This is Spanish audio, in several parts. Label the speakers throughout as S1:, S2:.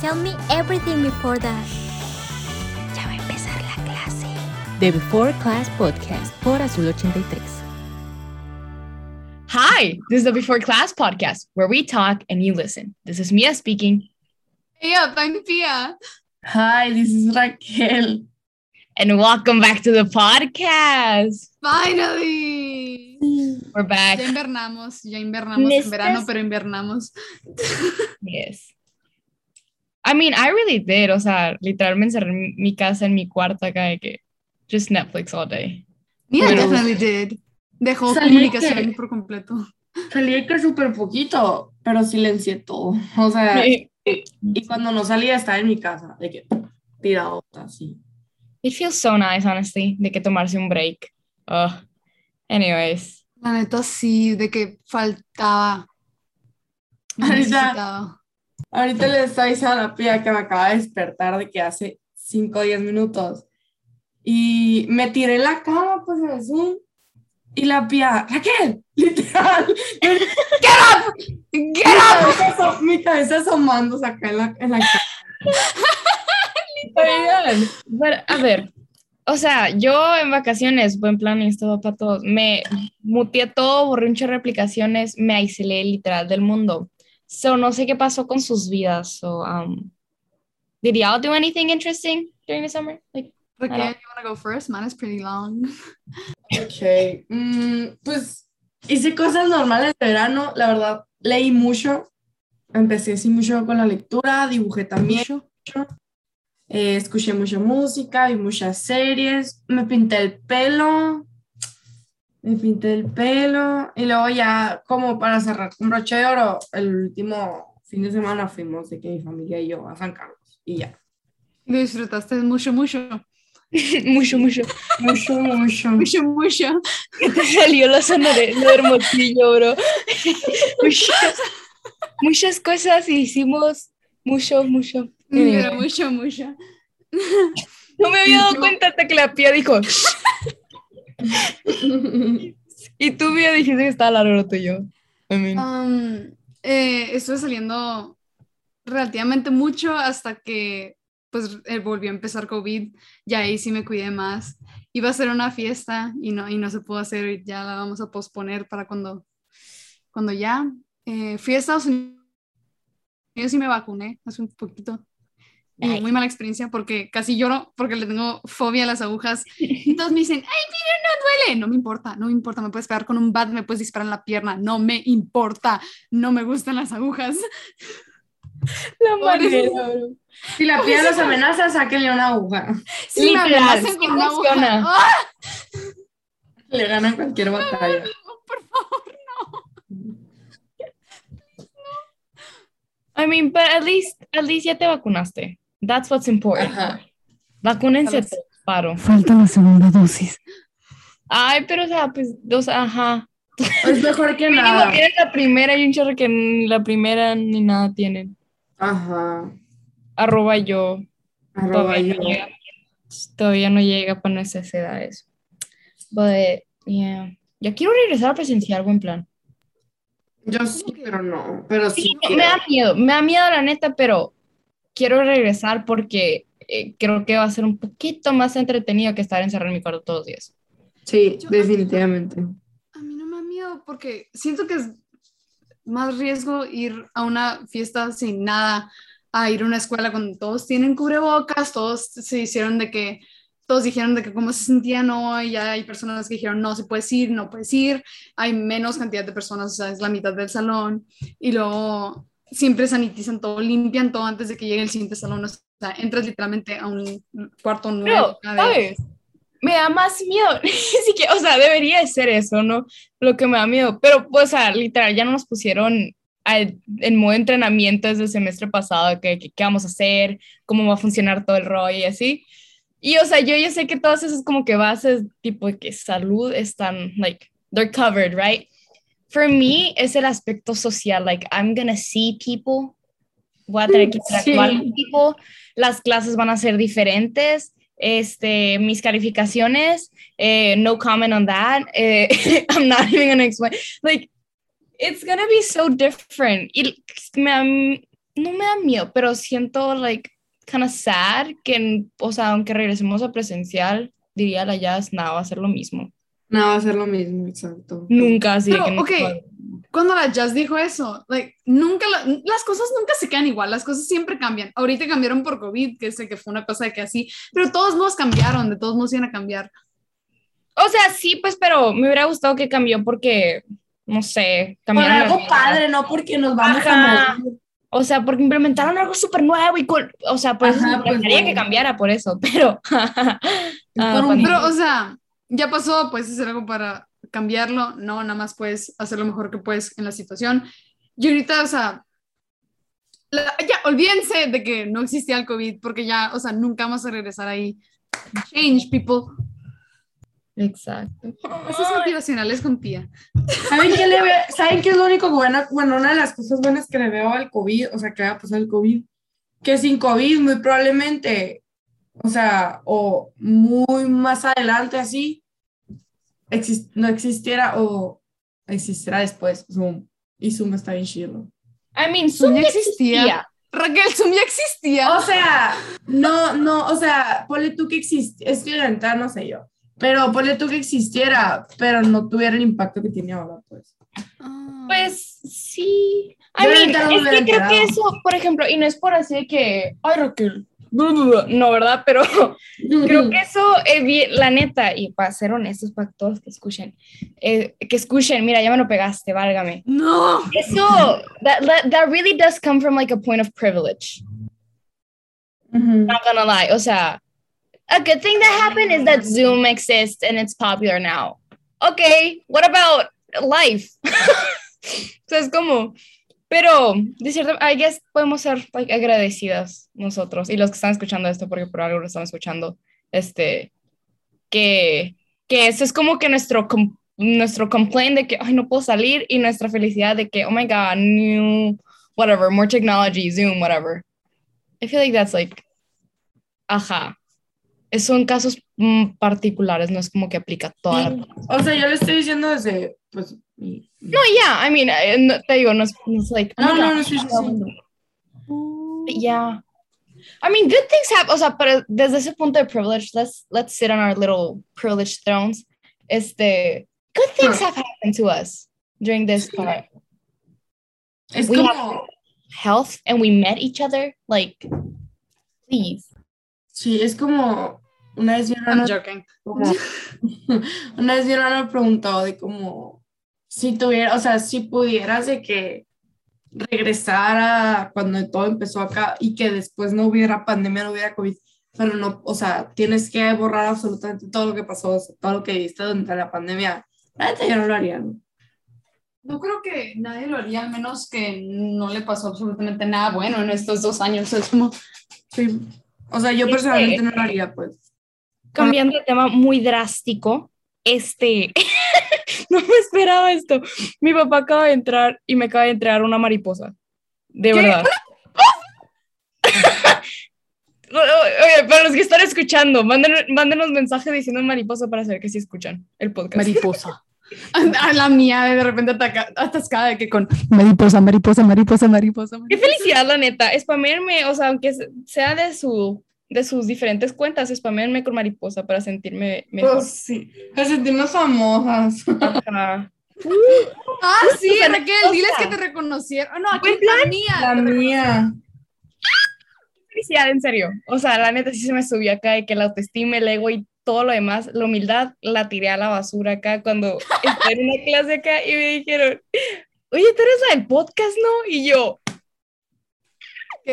S1: Tell me everything before that. Ya va a empezar la clase.
S2: The Before Class Podcast por Azul 83.
S3: Hi, this is the Before Class podcast where we talk and you listen. This is Mia speaking,
S4: Hey up, I'm Pia.
S5: Hi, this is Raquel.
S3: and welcome back to the podcast.
S4: Finally.
S3: We're back.
S4: Ya invernamos, ya invernamos en verano, pero invernamos.
S3: Yes. I mean, I really did. O sea, literalmente encerré en mi casa, en mi cuarto acá, de que just Netflix all day.
S4: Mia
S5: Bueno.
S4: definitely did. Dejó
S5: Salí
S4: comunicación
S5: que-
S4: por completo.
S5: Salí que súper poquito, pero silencié todo. O sea, y, y cuando no salía estaba en mi casa, de que tirado así.
S3: It feels so nice, honestly, de que tomarse un break. Ugh. Anyways.
S4: La neta sí, de que faltaba. Me necesitaba.
S5: Ahorita le estaba diciendo a la pía que me acaba de despertar de que hace 5 o 10 minutos. Y me tiré en la cama, pues así. Y la pía, Raquel, literal.
S4: ¡Get up!
S5: Mi cabeza, mi cabeza asomándose acá en la, en la cama.
S3: Oigan, pero, a ver, o sea, yo en vacaciones, buen plan y esto para todos, me muteé todo, borré un chorro de aplicaciones, me aislé literal del mundo. So, no sé qué pasó con sus vidas. So, um, did y'all do anything interesting during the summer? Like, Claro.
S4: you wanna go first? Mine is pretty long.
S5: Ok, mm, pues hice cosas normales de verano, la verdad, leí mucho, empecé así mucho con la lectura, dibujé también, eh, escuché mucha música, vi muchas series, me pinté el pelo, me pinté el pelo y luego ya como para cerrar con broche de oro, el último fin de semana fuimos de que mi familia y yo a San Carlos y ya.
S4: Lo disfrutaste mucho, mucho.
S3: mucho, mucho.
S5: Mucho, mucho.
S4: Mucho, mucho.
S3: Te salió la zona de lo hermosillo, bro. muchas, muchas cosas hicimos, mucho, mucho.
S4: Pero mucho, mucho.
S3: No me había dado cuenta hasta que la pía dijo. y tú me dijiste que estaba largo lo tuyo. I
S4: eh, estuve saliendo relativamente mucho hasta que pues eh, volvió a empezar COVID, ya ahí sí me cuidé más. Iba a ser una fiesta y no, y no se pudo hacer, y ya la vamos a posponer para cuando, cuando ya. Eh, fui a Estados Unidos y me vacuné hace un poquito. Y
S3: Nice.
S4: muy mala experiencia porque casi lloro porque le tengo fobia a las agujas. Y todos me dicen, ay, mira, no duele. No me importa, no me importa. Me puedes pegar con un bat, me puedes disparar en la pierna. No me importa. No me gustan las agujas.
S3: la
S4: manera,
S3: bro.
S5: Si la pía los amenaza, sáquenle una aguja.
S4: Si me
S3: Literal,
S4: amenazan
S3: sí
S4: con una aguja.
S3: funciona.
S4: ¡ah!
S5: Le ganan cualquier batalla.
S4: por favor, no.
S3: I mean, but at least, at least ya te vacunaste. That's what's important.
S5: Ajá.
S3: Vacúnense paro.
S2: Falta la segunda dosis.
S3: Ay, pero o sea, pues, dos, ajá.
S5: Es mejor que nada.
S3: tienen la primera y un chorro que ni la primera ni nada tienen.
S5: Ajá.
S3: Arroba yo.
S5: Arroba
S3: Todavía
S5: yo.
S3: no llega. Todavía no llega para nuestras edades. But, yeah. Yo quiero regresar a presencial, buen plan.
S5: Yo sí, pero no. Pero sí.
S3: Sí, me da miedo, me da miedo la neta, pero quiero regresar porque eh, creo que va a ser un poquito más entretenido que estar encerrado en mi cuarto todos los días.
S5: Sí,
S4: Yo-
S5: definitivamente.
S4: A mí no me da miedo porque siento que es más riesgo ir a una fiesta sin nada, a ir a una escuela cuando todos tienen cubrebocas, todos se hicieron de que, todos dijeron de que cómo se sentían hoy, ya hay personas que dijeron no se puedes ir, no puedes ir, hay menos cantidad de personas, o sea, es la mitad del salón, y luego siempre sanitizan todo, limpian todo antes de que llegue el siguiente salón, o sea, entras literalmente a un cuarto nuevo.
S3: Pero. ¿sabes? Me da más miedo. Así que, o sea, debería de ser eso, ¿no? Lo que me da miedo. Pero, pues, o sea, literal, ya no nos pusieron al- en modo entrenamiento desde el semestre pasado, que, que- qué vamos a hacer, cómo va a funcionar todo el rollo y así. Y, o sea, yo ya sé que todas esas como que bases, tipo que salud están, like, they're covered, right? For me, es el aspecto social, like, I'm gonna see people, voy a tener que interactuar
S5: Sí.
S3: con people, las clases van a ser diferentes, este, mis calificaciones, eh, no comment on that, eh, I'm not even gonna explain, like, it's gonna be so different. Y me, no me da miedo, pero siento, like, kind of sad que, o sea, aunque regresemos a presencial, diría la Jazz, nada, va a ser lo mismo.
S5: No, va a ser lo mismo, exacto.
S3: Nunca, así
S4: Pero,
S3: no
S4: ok,
S3: puedo.
S4: Cuando la Jazz dijo eso, like, nunca la- las cosas nunca se quedan igual, las cosas siempre cambian. Ahorita cambiaron por COVID, que sé que fue una cosa de que así, pero todos modos cambiaron, de todos modos iban a cambiar.
S3: O sea, sí, pues, pero me hubiera gustado que cambió porque, no sé,
S5: Por
S3: cambiaron las
S5: algo padre, no porque nos vamos
S3: Ajá.
S5: a morir.
S3: O sea, porque implementaron algo súper nuevo y cool. O sea, por eso
S5: Ajá,
S3: me
S5: pues,
S3: encantaría que cambiara por eso, pero... ah,
S5: Por un-.
S4: Pero, o sea, ya pasó, puedes hacer algo para cambiarlo, no, nada más puedes hacer lo mejor que puedes en la situación. Y ahorita, o sea, la- ya, olvídense de que no existía el COVID, porque ya, o sea, nunca vamos a regresar ahí. Change, people.
S3: Exacto.
S4: Esas motivacionales con tía.
S5: ¿Saben qué, le ve- ¿Saben qué es lo único bueno? Bueno, una de las cosas buenas que le veo al COVID, o sea, que va a pasar el COVID, que sin COVID muy probablemente, o sea, o muy más adelante así, exis- no existiera o existirá después Zoom. Y Zoom está bien chido.
S3: I mean, Zoom
S4: ya
S3: ya
S4: existía.
S3: existía.
S4: Raquel, Zoom ya existía.
S5: O sea, no, no, o sea, ponle tú que existe, es que inventar, no sé yo, pero ponle tú que existiera, pero no tuviera el impacto que tiene ahora, pues.
S4: Ah.
S3: Pues sí. I
S5: Yo
S3: mean, es que creo que eso, por ejemplo, y no es por así de que, ay, Raquel, bla, bla, bla", no, ¿verdad? Pero creo que eso, es bien- la neta, y para ser honestos, para todos que escuchen, eh, que escuchen, mira, ya me lo pegaste, válgame.
S4: no.
S3: Eso, that, that, that really does come from like a point of privilege.
S5: Ujú.
S3: not gonna lie. O sea, a good thing that happened is that Zoom exists and it's popular now. Okay, what about life? o sea, es como, pero de cierto, I guess podemos ser like, agradecidas nosotros y los que están escuchando esto, porque por algo lo están escuchando, este, que, que eso es como que nuestro, com- nuestro complaint de que, ay, no puedo salir y nuestra felicidad de que, oh my God, new, whatever, more technology, Zoom, whatever. I feel like that's like, ajá. Son casos mm, particulares, no es como que aplica toda la...
S5: O sea, yo le estoy diciendo desde, pues,
S3: No, yeah, I mean, eh, no, te digo, no es, no es like... oh
S5: No,
S3: my
S5: no,
S3: God,
S5: no, sí, sí, sí.
S3: Yeah. I mean, good things happen, o sea, pero desde ese punto de privilege, let's, let's sit on our little privileged thrones. Este, good things
S5: Huh.
S3: have happened to us during this part.
S5: Es
S3: We
S5: como,
S3: Health, and we met each other, like, please.
S5: sí, es como, una vez mi
S4: I'm
S5: hermano,
S4: joking.
S5: como, una vez mi hermano me preguntó de como, si tuviera, o sea, si pudieras de que regresara cuando todo empezó acá y que después no hubiera pandemia, no hubiera COVID, pero no, o sea, tienes que borrar absolutamente todo lo que pasó, o sea, todo lo que viste durante la pandemia. La yo no lo haría, ¿no?
S4: No creo que nadie lo haría, al menos que no le pasó absolutamente nada bueno en estos dos años. Es como,
S5: Sí. O sea, yo
S3: Este-
S5: personalmente no lo haría, pues.
S3: cambiando de tema muy drástico, este, no me esperaba esto. Mi papá acaba de entrar y me acaba de entregar una mariposa. De verdad. Oye, para los que están escuchando, mándenos, mándenos mensaje diciendo mariposa para saber que sí escuchan el podcast.
S4: mariposa. A la mía de repente ataca- atascada de que con mariposa, mariposa, mariposa, mariposa.
S3: Qué felicidad, la neta. Spamerme, o sea, aunque se- sea de su de sus diferentes cuentas, spamerme con mariposa para sentirme mejor.
S5: Pues sí. Para sentirnos famosas.
S3: Ajá.
S4: Ah, sí, Raquel, diles que te reconocieron. Ah, no, aquí la mía.
S5: La mía.
S3: felicidad, en serio. O sea, la neta sí se me subió acá de que la autoestima, el ego y todo lo demás, la humildad la tiré a la basura acá cuando estoy en una clase acá y me dijeron, oye, tú eres la del podcast, ¿no? Y yo,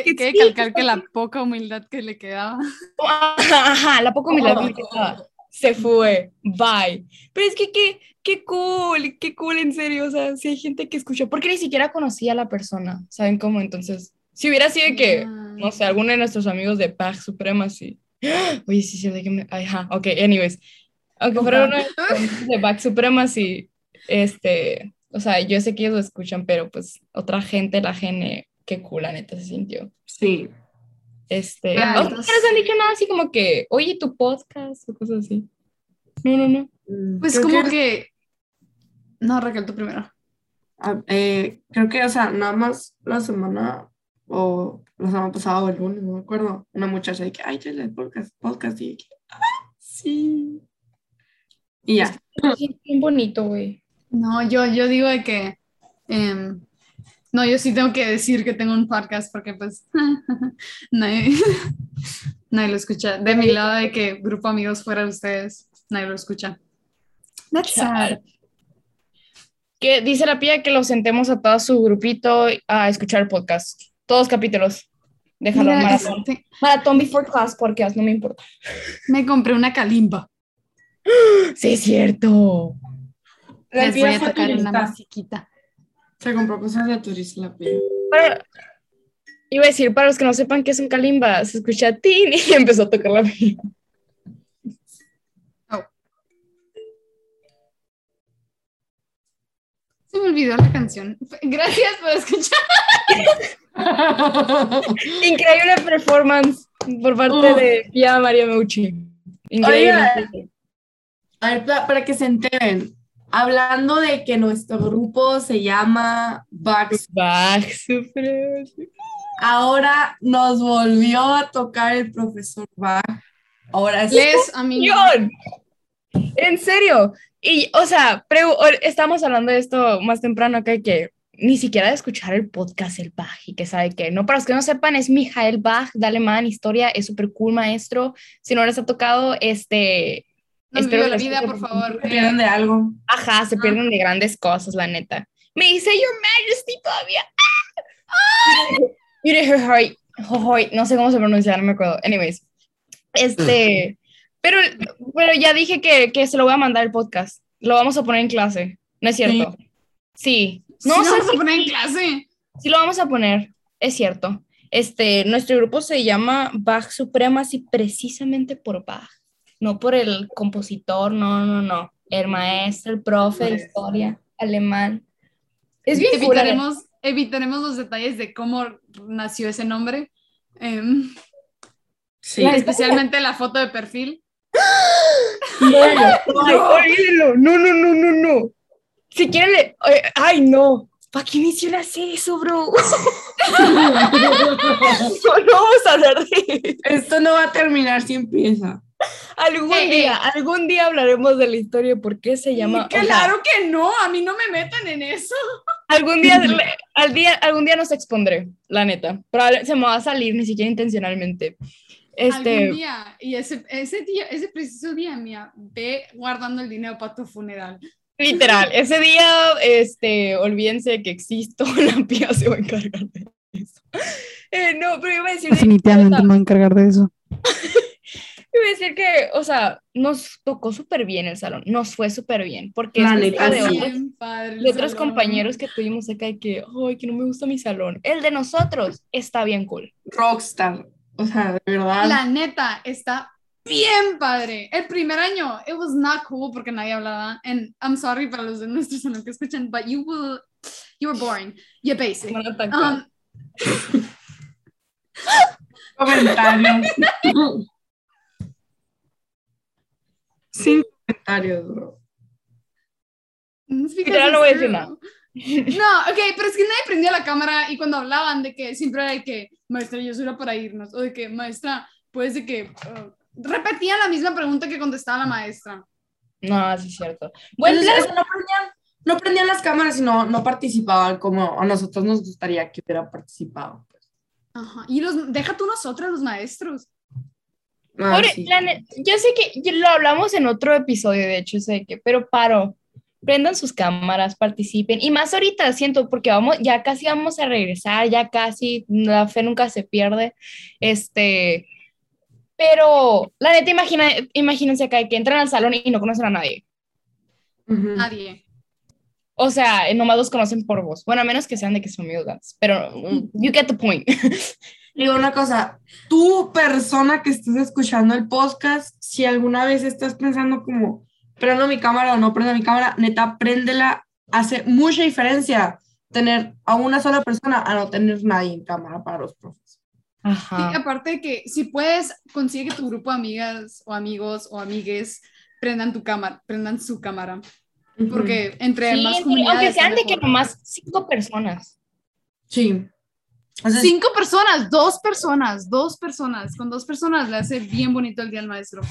S4: Que,
S3: Que sí,
S4: calcar que la poca humildad que le quedaba.
S3: ajá, ajá, la poca humildad que me quedaba. Se fue, bye. Pero es que qué, qué cool, qué cool, en serio. O sea, si hay gente que escucha, porque ni siquiera conocía a la persona, ¿saben cómo? Entonces, si hubiera sido que, no sé, alguno de nuestros amigos de Pax Suprema, sí. Oye, sí, sí, de que me... Ajá, ok, anyways. Aunque fuera uno de Pax Suprema, sí, este, o sea, yo sé que ellos lo escuchan, pero pues otra gente, la gene, qué cool, la neta, se sintió.
S5: Sí.
S3: Este,
S4: Ah,
S3: ¿a
S4: entonces-
S3: ustedes les han dicho nada así como que, oye, tu podcast o cosas así? No, no, no.
S4: Pues
S5: Creo
S4: como
S5: que-
S4: que... No, Raquel, tú primero.
S5: Ah, eh, creo que, o sea, nada más la semana o la semana pasada o el lunes, no me acuerdo, una muchacha de que, ay, ya el podcast, podcast, y que, ah, sí. Y ya.
S3: Sí, bien bonito, güey.
S4: No, yo, yo digo de que, em, no, yo sí tengo que decir que tengo un podcast porque pues nadie, nadie lo escucha. De mi lado de que grupo amigos fuera de ustedes, nadie lo escucha. That's sad.
S3: Que dice la pía que lo sentemos a todo su grupito a escuchar el podcast. Todos capítulos. Déjalo,
S4: Mira,
S3: maratón.
S4: este,
S3: Maratón before class podcast, no me importa.
S4: me compré una calimba.
S3: Sí, es cierto.
S4: Les voy a tocar una musiquita.
S5: Se compró cosas de turista la.
S3: Para- iba a decir, para los que no sepan qué es un kalimba, se escucha tin y empezó a tocar la pía.
S4: Se me olvidó la canción. Gracias por escuchar.
S3: Increíble performance por parte
S5: Uh.
S3: de Pia María Meucci. Increíble.
S5: A ver, pa- para que se enteren, hablando de que nuestro grupo se llama
S3: Bach, súper.
S5: ahora nos volvió a tocar el profesor Bach. Ahora sí.
S4: Les.
S3: En serio. Y, o sea, estamos hablando de esto más temprano acá que ni siquiera de escuchar el podcast el Bach y que sabe que no, para los que no sepan, es Mijael Bach de alemán, historia, es súper cool maestro. Si no les ha tocado, este,
S4: No
S3: Espero
S4: viva la vida, por favor.
S5: Se pierden de algo.
S3: ajá, se pierden de grandes cosas, la neta. Me dice Your Majesty todavía. ¡Ah! No sé cómo se pronuncia, no me acuerdo. Anyways, este, pero, pero ya dije que, que se lo voy a mandar el podcast. Lo vamos a poner en clase. ¿No es cierto? Sí.
S4: No
S3: No
S4: se
S3: sé
S4: vamos a poner en clase.
S3: si lo vamos a poner. Es cierto. Este, nuestro grupo se llama Bach Supremacy precisamente por Bach, no por el compositor, no, no, no. El maestro, el profe de historia, alemán. Es bien cool.
S4: Evitaremos, evitaremos los detalles de cómo nació ese nombre. em,
S5: Sí.
S4: especialmente la foto de perfil.
S3: No. No, no, no, no, no. Si quieren, le- ay, ay, no. ¿Para qué mencionas eso, bro? no, no vamos a hablar de
S5: Esto no va a terminar si empieza.
S3: Algún
S4: Eh, eh.
S3: día, algún día hablaremos de la historia, por qué se llama. o sea,
S4: Claro que no, a mí no me metan en eso.
S3: algún día, al día, algún día nos expondré, la neta. Probable- se me va a salir, ni siquiera intencionalmente. Este,
S4: Algún día, y ese, ese día, ese preciso día, mía, ve guardando el dinero para tu funeral.
S3: literal, ese día, este, olvídense que existo, la pía se va a encargar de eso. Eh, no, pero iba a decir.
S4: Definitivamente me voy a encargar de eso.
S3: Iba a decir que, o sea, nos tocó súper bien el salón, nos fue súper bien, porque
S5: La neta,
S3: de,
S5: sí.
S3: otros, de otros compañeros que tuvimos acá y que, ay, que no me gusta mi salón. El de nosotros está bien cool.
S5: Rockstar. O sea, de verdad.
S4: La neta está bien padre. El primer año, it was not cool porque nadie hablaba. And I'm sorry para los de nuestro salón que escuchan, but you will, you were boring. You're basic. Um,
S5: Comentarios. Sin comentarios, bro.
S3: Literal, no
S4: it's
S3: voy a decir nada.
S4: No, ok, pero es que nadie prendía la cámara y cuando hablaban de que siempre era de que, maestra, yo soy la para irnos, o de que, maestra, pues de que, uh, repetían la misma pregunta que contestaba la maestra.
S3: No, sí es cierto. Bueno,
S5: Entonces, eso no, prendían, no prendían las cámaras y no, no participaban como a nosotros nos gustaría que hubiera participado. pues.
S4: Ajá. Y los, deja tú nosotros, los maestros.
S5: Ah,
S3: Pobre-
S5: sí.
S3: la ne- yo sé que lo hablamos en otro episodio, de hecho, sé que, pero paro. Prendan sus cámaras, participen. Y más ahorita siento, porque vamos, ya casi vamos a regresar, ya casi, la fe nunca se pierde. Este, pero la neta, imagina, imagínense acá que entran al salón y no conocen a nadie.
S4: Nadie.
S3: O sea, nomás los conocen por voz. Bueno, a menos que sean de que son amigos, pero you get the point.
S5: Digo una cosa, tú persona que estés escuchando el podcast, si alguna vez estás pensando como, prendo mi cámara o no prendo mi cámara, neta, préndela, hace mucha diferencia tener a una sola persona a no tener nadie en cámara para los profes.
S3: Ajá.
S4: aparte de que si puedes, consigue que tu grupo de amigas o amigos o amigues prendan tu cámara, prendan su cámara. Porque entre
S3: Sí,
S4: más
S3: sí,
S4: comunidades.
S3: aunque sean de que nomás cinco personas.
S5: Sí, Sea,
S4: Cinco personas, dos personas, dos personas. Con dos personas le hace bien bonito el día al maestro.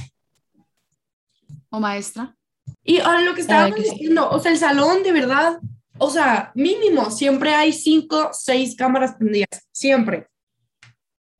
S4: O maestra.
S5: Y ahora lo que estábamos
S3: que sí.
S5: diciendo, o sea, el salón de verdad, o sea, mínimo, siempre hay cinco, seis cámaras prendidas, siempre.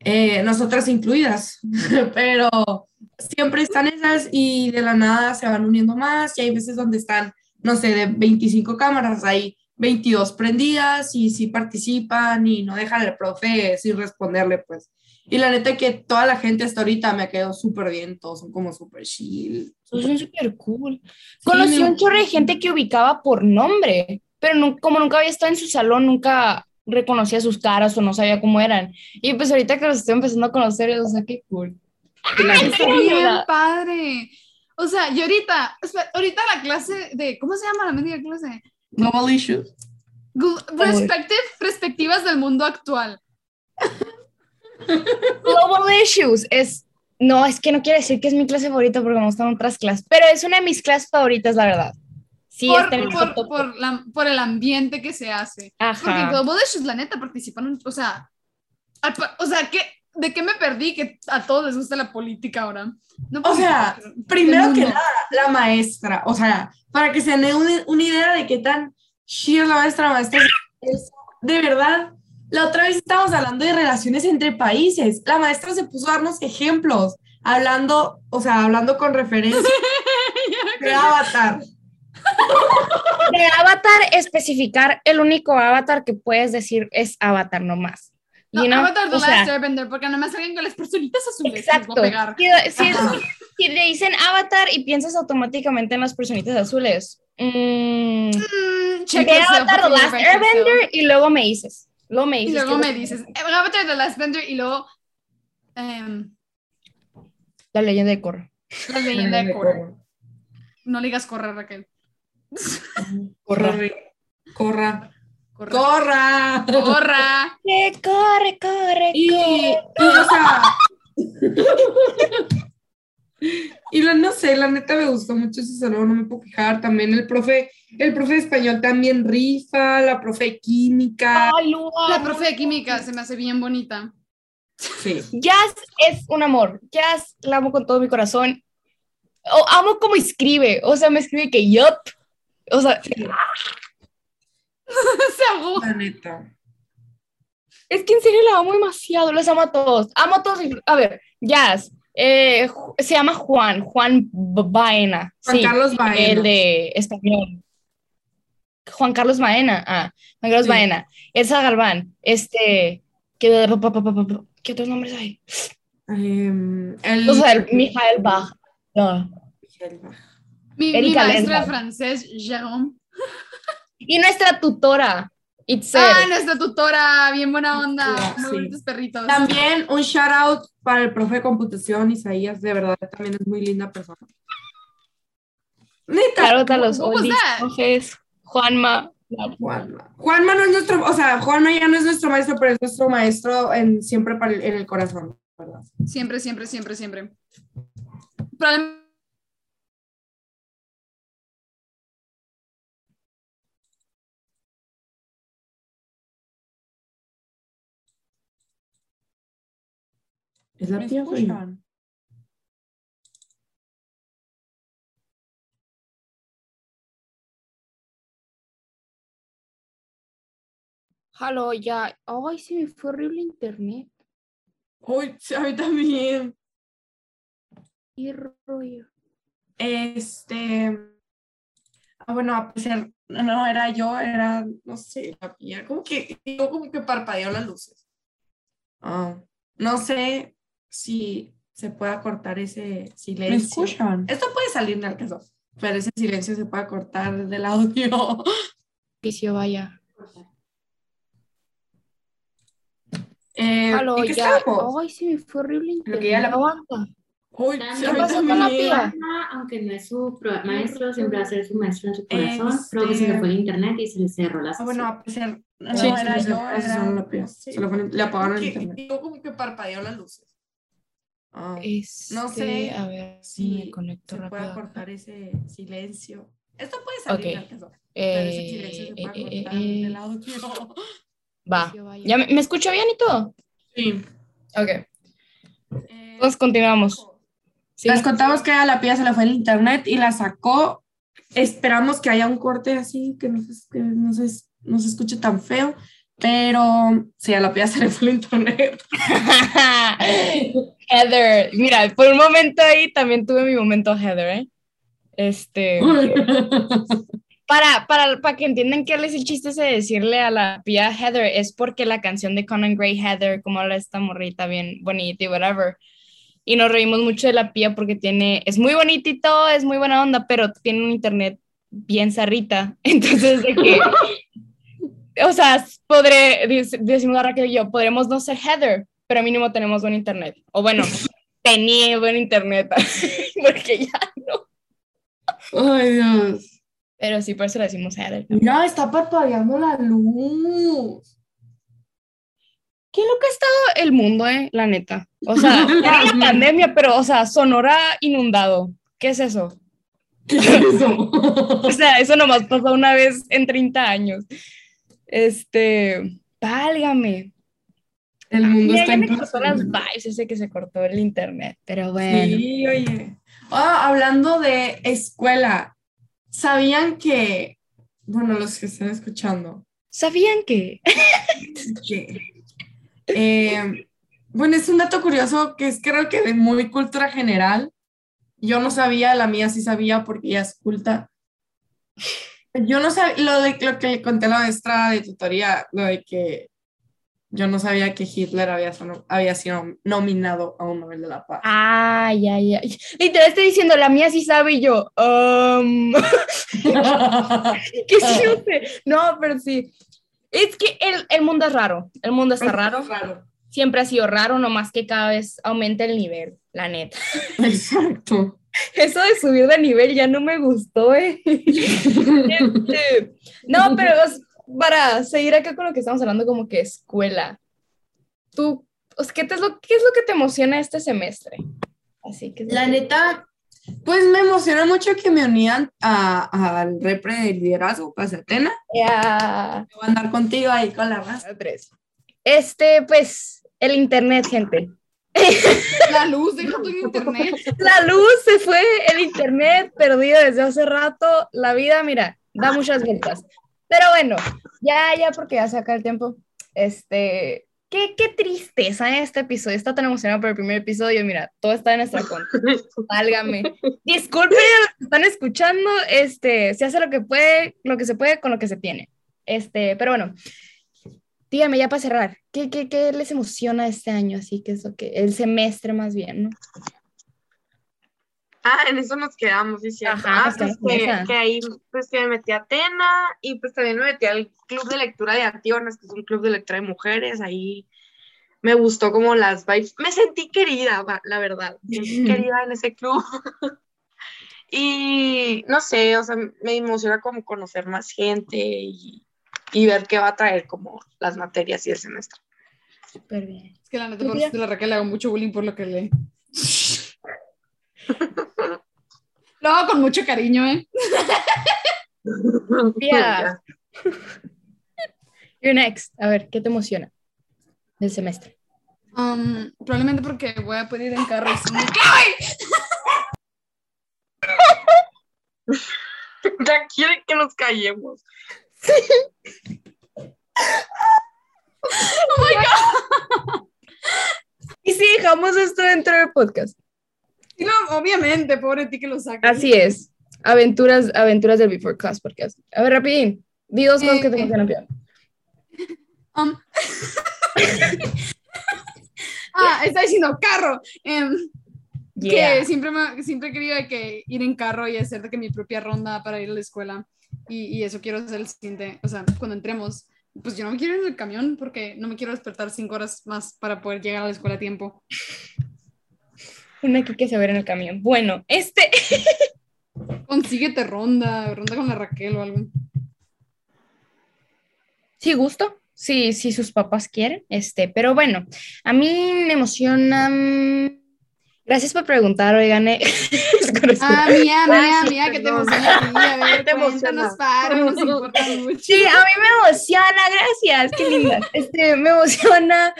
S5: Eh, nosotras incluidas, pero siempre están esas y de la nada se van uniendo más y hay veces donde están, no sé, de 25 cámaras, hay 22 prendidas y sí participan y no dejan al profe sin responderle, pues. Y la neta que toda la gente hasta ahorita me ha quedado súper bien, todos son como súper chill.
S3: Son súper cool. Conocí un chorro de gente que ubicaba por nombre, pero nu- como nunca había estado en su salón, nunca reconocía sus caras o no sabía cómo eran. Y pues ahorita que los estoy empezando a conocer, o sea, qué cool.
S4: Está bien padre. O sea, y ahorita, ahorita la clase de, ¿cómo se llama la mendiga clase?
S5: Global issues.
S4: Perspective, perspectivas del mundo actual.
S3: Global Issues es, no, es que no quiere decir que es mi clase favorita porque me gustan otras clases, pero es una de mis clases favoritas, la verdad. Sí,
S4: por,
S3: está en el
S4: por,
S3: top.
S4: por la- por el ambiente que se hace. Porque
S3: Ajá.
S4: Global Issues, la neta, participan, o sea, al o sea, ¿qué, ¿de qué me perdí? Que a todos les gusta la política ahora. No
S5: O sea, Primero que nada, la maestra, o sea, para que se den una, una idea de qué tan chida es la maestra, maestra es, de verdad, la otra vez estábamos hablando de relaciones entre países, la maestra se puso a darnos ejemplos, hablando, o sea, hablando con referencia de Avatar.
S3: De Avatar, especificar el único Avatar que puedes decir es Avatar nomás.
S4: No,
S3: You know?
S4: Avatar The
S3: O sea,
S4: Last Airbender, porque nada más salgan con las personitas azules. les
S3: Exacto.
S4: pegar.
S3: Si, si- le dicen Avatar y piensas automáticamente en las personitas azules, mm,
S4: Mm, check
S3: ve
S4: yourself
S3: Avatar The Last. Airbender y luego me dices. Luego me
S4: Y
S3: dices.
S4: luego
S3: qué-
S4: me dices, Avatar The Last Airbender y luego em,
S3: La leyenda de Korra.
S4: la leyenda de Korra. No le digas correr, Raquel.
S5: Corre, corra,
S4: Corra.
S5: corra.
S4: Corra.
S3: Que corre, corre,
S5: Y,
S3: corre.
S5: y, o sea, y la, no sé, la neta me gustó mucho ese salón, no me puedo quejar. También el profe, el profe de español también rifa, la profe de química.
S3: Lo
S4: La profe de química se me hace bien bonita.
S5: Sí.
S3: Jazz es un amor. Jazz la amo con todo mi corazón. O, amo como escribe. O sea, me escribe que yup. O sea,
S4: se ahogó.
S5: La neta.
S3: es que en serio la amo demasiado. Los amo a todos. Amo a todos. A ver, Jazz. eh, se llama Juan. Juan Baena.
S5: Juan
S3: sí,
S5: Carlos Baena.
S3: El de español. Juan Carlos Baena. Ah, Juan Carlos
S5: Sí.
S3: Baena. Elsa Galván. Este. ¿Qué, ¿qué otros nombres hay?
S5: Em, el,
S3: O sea, el Mijael Bach. No.
S4: Mi, mi
S3: Erika
S4: maestra de francés, Jérôme.
S3: Y nuestra tutora, Itzel.
S4: Ah, nuestra tutora, bien buena onda.
S5: Sí,
S4: Muy
S5: sí.
S4: bonitos perritos.
S5: También un shout out para el profe de computación, Isaías, de verdad, también es muy linda persona. Neta,
S3: Claro, a los profes, Juanma.
S5: Juanma. Juanma no es nuestro, o sea, Juanma ya no es nuestro maestro, pero es nuestro maestro en, siempre para el- en el corazón, ¿verdad?
S4: Siempre, siempre, siempre, siempre. Probablemente
S5: Es la
S6: ¿Me
S5: tía
S6: escuchan?
S3: Halo, ya. Ay, se me fue horrible internet.
S5: Sí, a mí también.
S3: Qué rollo.
S5: Este. Ah, bueno, a pesar, no era yo, era, no sé, la mía, como que, yo como que parpadeó las luces. Ah, no sé si se pueda cortar ese silencio.
S6: ¿Me escuchan?
S5: Esto puede salir en el caso, pero ese silencio se puede cortar del audio.
S3: Vicio, vaya.
S5: Eh,
S3: Halo,
S5: ¿y qué
S3: ya. Ay, me fue horrible.
S5: Lo que ya la-
S3: Aguanta.
S5: Uy, sí,
S3: pasó con la?
S6: Aunque no es su pro- maestro, siempre va a ser su maestro en su corazón.
S5: Este-
S6: Luego se le fue el internet y se le cerró la
S5: Ah, bueno,
S6: sesión.
S5: a pesar, no,
S3: Sí,
S5: era
S3: sí,
S5: yo,
S3: sí,
S5: era...
S3: solo
S5: la pía. sí. Se lo fue- le apagaron el Que- internet. Yo como que parpadeó las luces. Ah,
S3: Este,
S5: No sé
S3: A ver,
S5: si
S3: me conecto
S5: se
S3: rápido.
S5: puede cortar ese silencio. Esto puede salir
S3: Ok.
S5: en el caso, pero ese
S3: Eh,
S5: silencio se
S3: eh,
S5: puede
S3: eh,
S5: cortar
S3: eh,
S5: del audio.
S3: Va. ¿Ya me, me escucho bien y todo?
S5: Sí.
S3: Ok. Pues continuamos. Sí.
S5: Les contamos que a la pía se le fue el internet y la sacó. Esperamos que haya un corte así, que no se, que no se, no se escuche tan feo. Pero sí, a la pía se le fue el internet.
S3: Heather. Mira, por un momento ahí también tuve mi momento Heather, ¿eh? Este. Para, para, para que entiendan que es el chiste ese de decirle a la pía Heather, es porque la canción de Conan Gray, Heather, como habla esta morrita bien bonita y whatever. Y nos reímos mucho de la pía porque tiene, es muy bonita y todo, es muy buena onda, pero tiene un internet bien zarrita. Entonces, de que, o sea, podré, decimos a Raquel y yo, podremos no ser Heather, pero mínimo tenemos buen internet. O bueno, tenía buen internet, porque ya no.
S5: Ay, Dios.
S3: Pero sí, por eso le decimos Heather.
S5: Mira, está parpadeando la luz.
S3: Qué loco ha estado el mundo, eh, la neta. O sea, era la pandemia, pero, o sea, Sonora inundado. ¿Qué es eso?
S5: ¿Qué es eso?
S3: O sea, eso nomás pasó una vez en 30 años. Este, válgame.
S5: El mundo
S3: Ya,
S5: está
S3: ya me cortó las vibes ese que se cortó el internet, pero bueno.
S5: Sí, oye. Ah, hablando de escuela, ¿sabían que, bueno, los que están escuchando,
S3: ¿Sabían que?
S5: que, eh, bueno, es un dato curioso que es creo que de muy cultura general. Yo no sabía, la mía sí sabía porque ella es culta. Yo no sabía, lo, de, lo que le conté a la maestra de tutoría, lo de que yo no sabía que Hitler había, había sido nominado a un Nobel de la Paz.
S3: Ay, ay, ay. Literal estoy diciendo, la mía sí sabe y yo, um, que sí, no pero sí. Es que el, el mundo es raro. El mundo está raro.
S5: raro.
S3: Siempre ha sido raro, nomás que cada vez aumenta el nivel, la neta.
S5: Exacto.
S3: Eso de subir de nivel ya no me gustó, ¿eh? Este, no, pero para seguir acá con lo que estamos hablando, como que escuela. Tú, pues, ¿qué, te es lo, ¿qué es lo que te emociona este semestre? Así que.
S5: La neta, pues me emociona mucho que me unían a- al repre de liderazgo, pues Atena.
S3: Ya.
S5: Voy a andar contigo ahí con la raza.
S3: Este, pues, el internet, gente.
S4: La luz, deja tu internet.
S3: La luz se fue, el internet perdido desde hace rato. La vida, mira, da muchas vueltas. Pero bueno, ya, ya, porque ya se acaba el tiempo. Este, qué, qué tristeza este episodio. Está tan emocionado por el primer episodio. Mira, todo está en nuestra contra. Válgame. Disculpen a los que están escuchando. Este, se hace lo que puede, lo que se puede con lo que se tiene. Este, pero bueno. Dígame, ya para cerrar, ¿qué, qué, qué les emociona este año? Así que es lo que, el semestre más bien, ¿no?
S7: Ah, en eso nos quedamos, sí, cierto.
S3: Ajá,
S7: Ah, pues que, ahí, pues que me metí a Atena y pues también me metí al club de lectura de Antígonas, que es un club de lectura de mujeres, ahí me gustó como las vibes, me sentí querida, la verdad, me sentí querida en ese club. y no sé, o sea, me emociona como conocer más gente y, y ver qué va a traer como las materias y el semestre.
S3: Súper bien.
S4: Es que la neta, por la Raquel le hago mucho bullying por lo que lee. Lo hago con mucho cariño, ¿eh?
S3: Sofía. You're next. A ver, ¿qué te emociona del semestre?
S4: Um, probablemente porque voy a poder ir en carro. y sin-
S7: Ya quieren que nos callemos.
S3: Y si dejamos esto dentro del podcast.
S4: No, obviamente, pobre ti que lo sacas.
S3: Así es. Aventuras, aventuras del Before Class Podcast. A ver, rapidín. Di dos cosas que te
S4: Eh,
S3: emocionan, Pia.
S4: Um, ah, está diciendo carro. Em,
S3: Yeah.
S4: Que siempre, me, siempre he querido que ir en carro y hacer de que mi propia ronda para ir a la escuela. Y, y eso quiero hacer el siguiente. O sea, cuando entremos, pues yo no me quiero ir en el camión porque no me quiero despertar cinco horas más para poder llegar a la escuela a tiempo.
S3: Una aquí que se ve en el camión. Bueno, este.
S4: Consíguete ronda, ronda con la Raquel o algo.
S3: Sí, gusto. Sí, sí, sus papás quieren. Este, pero bueno, a mí me emociona. Gracias por preguntar, oigan. eh.
S4: Ah, mía, mía, mía, que te emociona a ver,
S7: Te emociona.
S4: Paro, nos importa mucho.
S3: Sí, a mí me emociona, gracias, qué linda. Este, me emociona,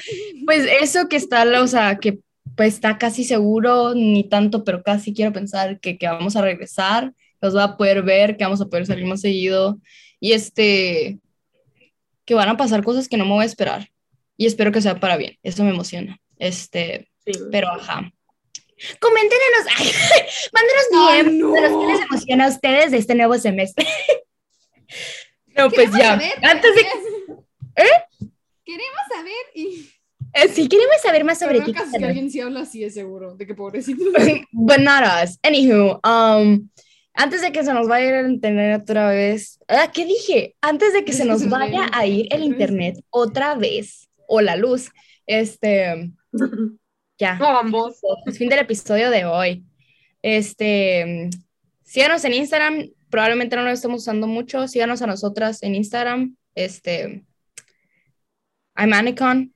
S3: pues eso que está, o sea, que pues está casi seguro, ni tanto, pero casi quiero pensar que, que vamos a regresar, que los va a poder ver, que vamos a poder salir más seguido y este, que van a pasar cosas que no me voy a esperar y espero que sea para bien, eso me emociona. Este,
S7: Sí.
S3: pero ajá. Coméntenos, ay, mándenos DM
S4: no.
S3: de los que les emociona a ustedes de este nuevo semestre. No, pues
S4: Queremos
S3: ya.
S4: saber,
S3: Antes de
S4: ¿Eh? Queremos saber y...
S3: Eh, Si queremos saber más sobre ti,
S4: casos que alguien sí habla así, es seguro, de que pobrecito.
S3: but not us. Anywho, um, antes de que se nos vaya el internet otra vez, ah, ¿qué dije? Antes de que se nos vaya a ir el internet otra vez o la luz, este, ya,
S7: No, ambos.
S3: es fin del episodio de hoy. Este, síganos en Instagram, probablemente no lo estemos usando mucho, síganos a nosotras en Instagram, este, I'm Anicon,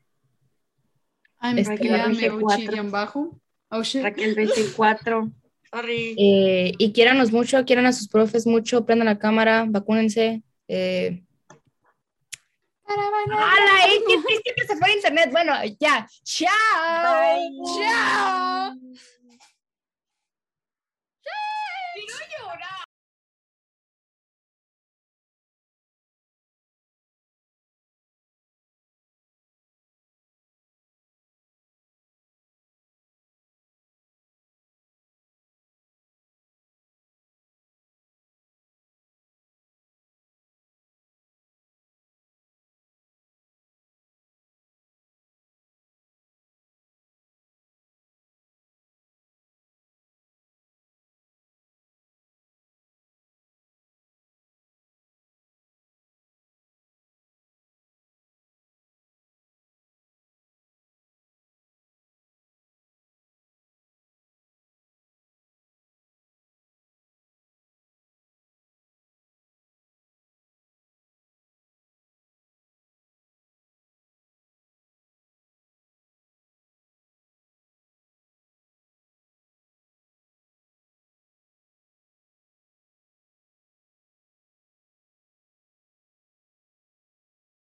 S4: I'm
S3: Este,
S4: Raquel bajo. Oh.
S7: Raquel 24. Sorry.
S3: Eh, y quiéranos mucho, quieran a sus profes mucho, prendan la cámara, vacúnense. Eh. ¡Hala! eh! ¡Qué triste que se fue a internet! Bueno, ya. ¡Chao! ¡Chao!